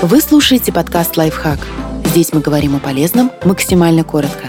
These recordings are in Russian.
Вы слушаете подкаст «Лайфхак». Здесь мы говорим о полезном максимально коротко.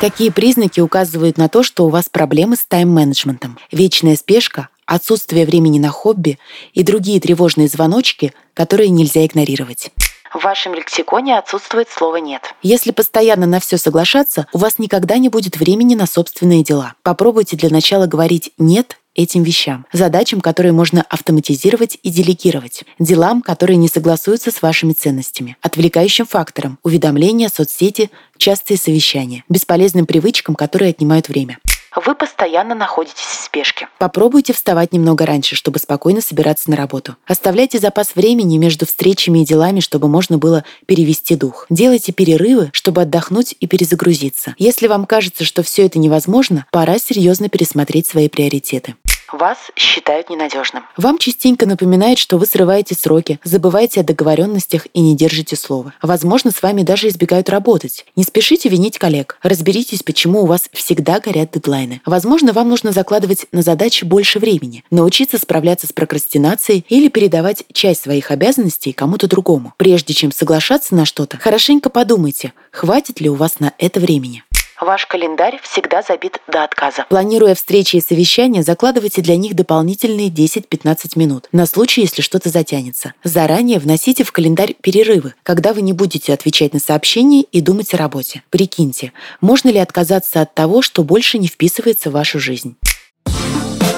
Какие признаки указывают на то, что у вас проблемы с тайм-менеджментом? Вечная спешка, отсутствие времени на хобби и другие тревожные звоночки, которые нельзя игнорировать. В вашем лексиконе отсутствует слово «нет». Если постоянно на все соглашаться, у вас никогда не будет времени на собственные дела. Попробуйте для начала говорить «нет» этим вещам, задачам, которые можно автоматизировать и делегировать, делам, которые не согласуются с вашими ценностями, отвлекающим факторам, уведомления, соцсети, частые совещания, бесполезным привычкам, которые отнимают время. Вы постоянно находитесь в спешке. Попробуйте вставать немного раньше, чтобы спокойно собираться на работу. Оставляйте запас времени между встречами и делами, чтобы можно было перевести дух. Делайте перерывы, чтобы отдохнуть и перезагрузиться. Если вам кажется, что все это невозможно, пора серьезно пересмотреть свои приоритеты. Вас считают ненадежным. Вам частенько напоминает, что вы срываете сроки, забываете о договоренностях и не держите слова. Возможно, с вами даже избегают работать. Не спешите винить коллег. Разберитесь, почему у вас всегда горят дедлайны. Возможно, вам нужно закладывать на задачи больше времени, научиться справляться с прокрастинацией или передавать часть своих обязанностей кому-то другому. Прежде чем соглашаться на что-то, хорошенько подумайте, хватит ли у вас на это времени. Ваш календарь всегда забит до отказа. Планируя встречи и совещания, закладывайте для них дополнительные 10-15 минут на случай, если что-то затянется. Заранее вносите в календарь перерывы, когда вы не будете отвечать на сообщения и думать о работе. Прикиньте, можно ли отказаться от того, что больше не вписывается в вашу жизнь.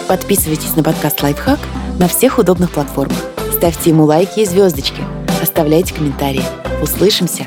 Подписывайтесь на подкаст «Лайфхак» на всех удобных платформах. Ставьте ему лайки и звездочки. Оставляйте комментарии. Услышимся!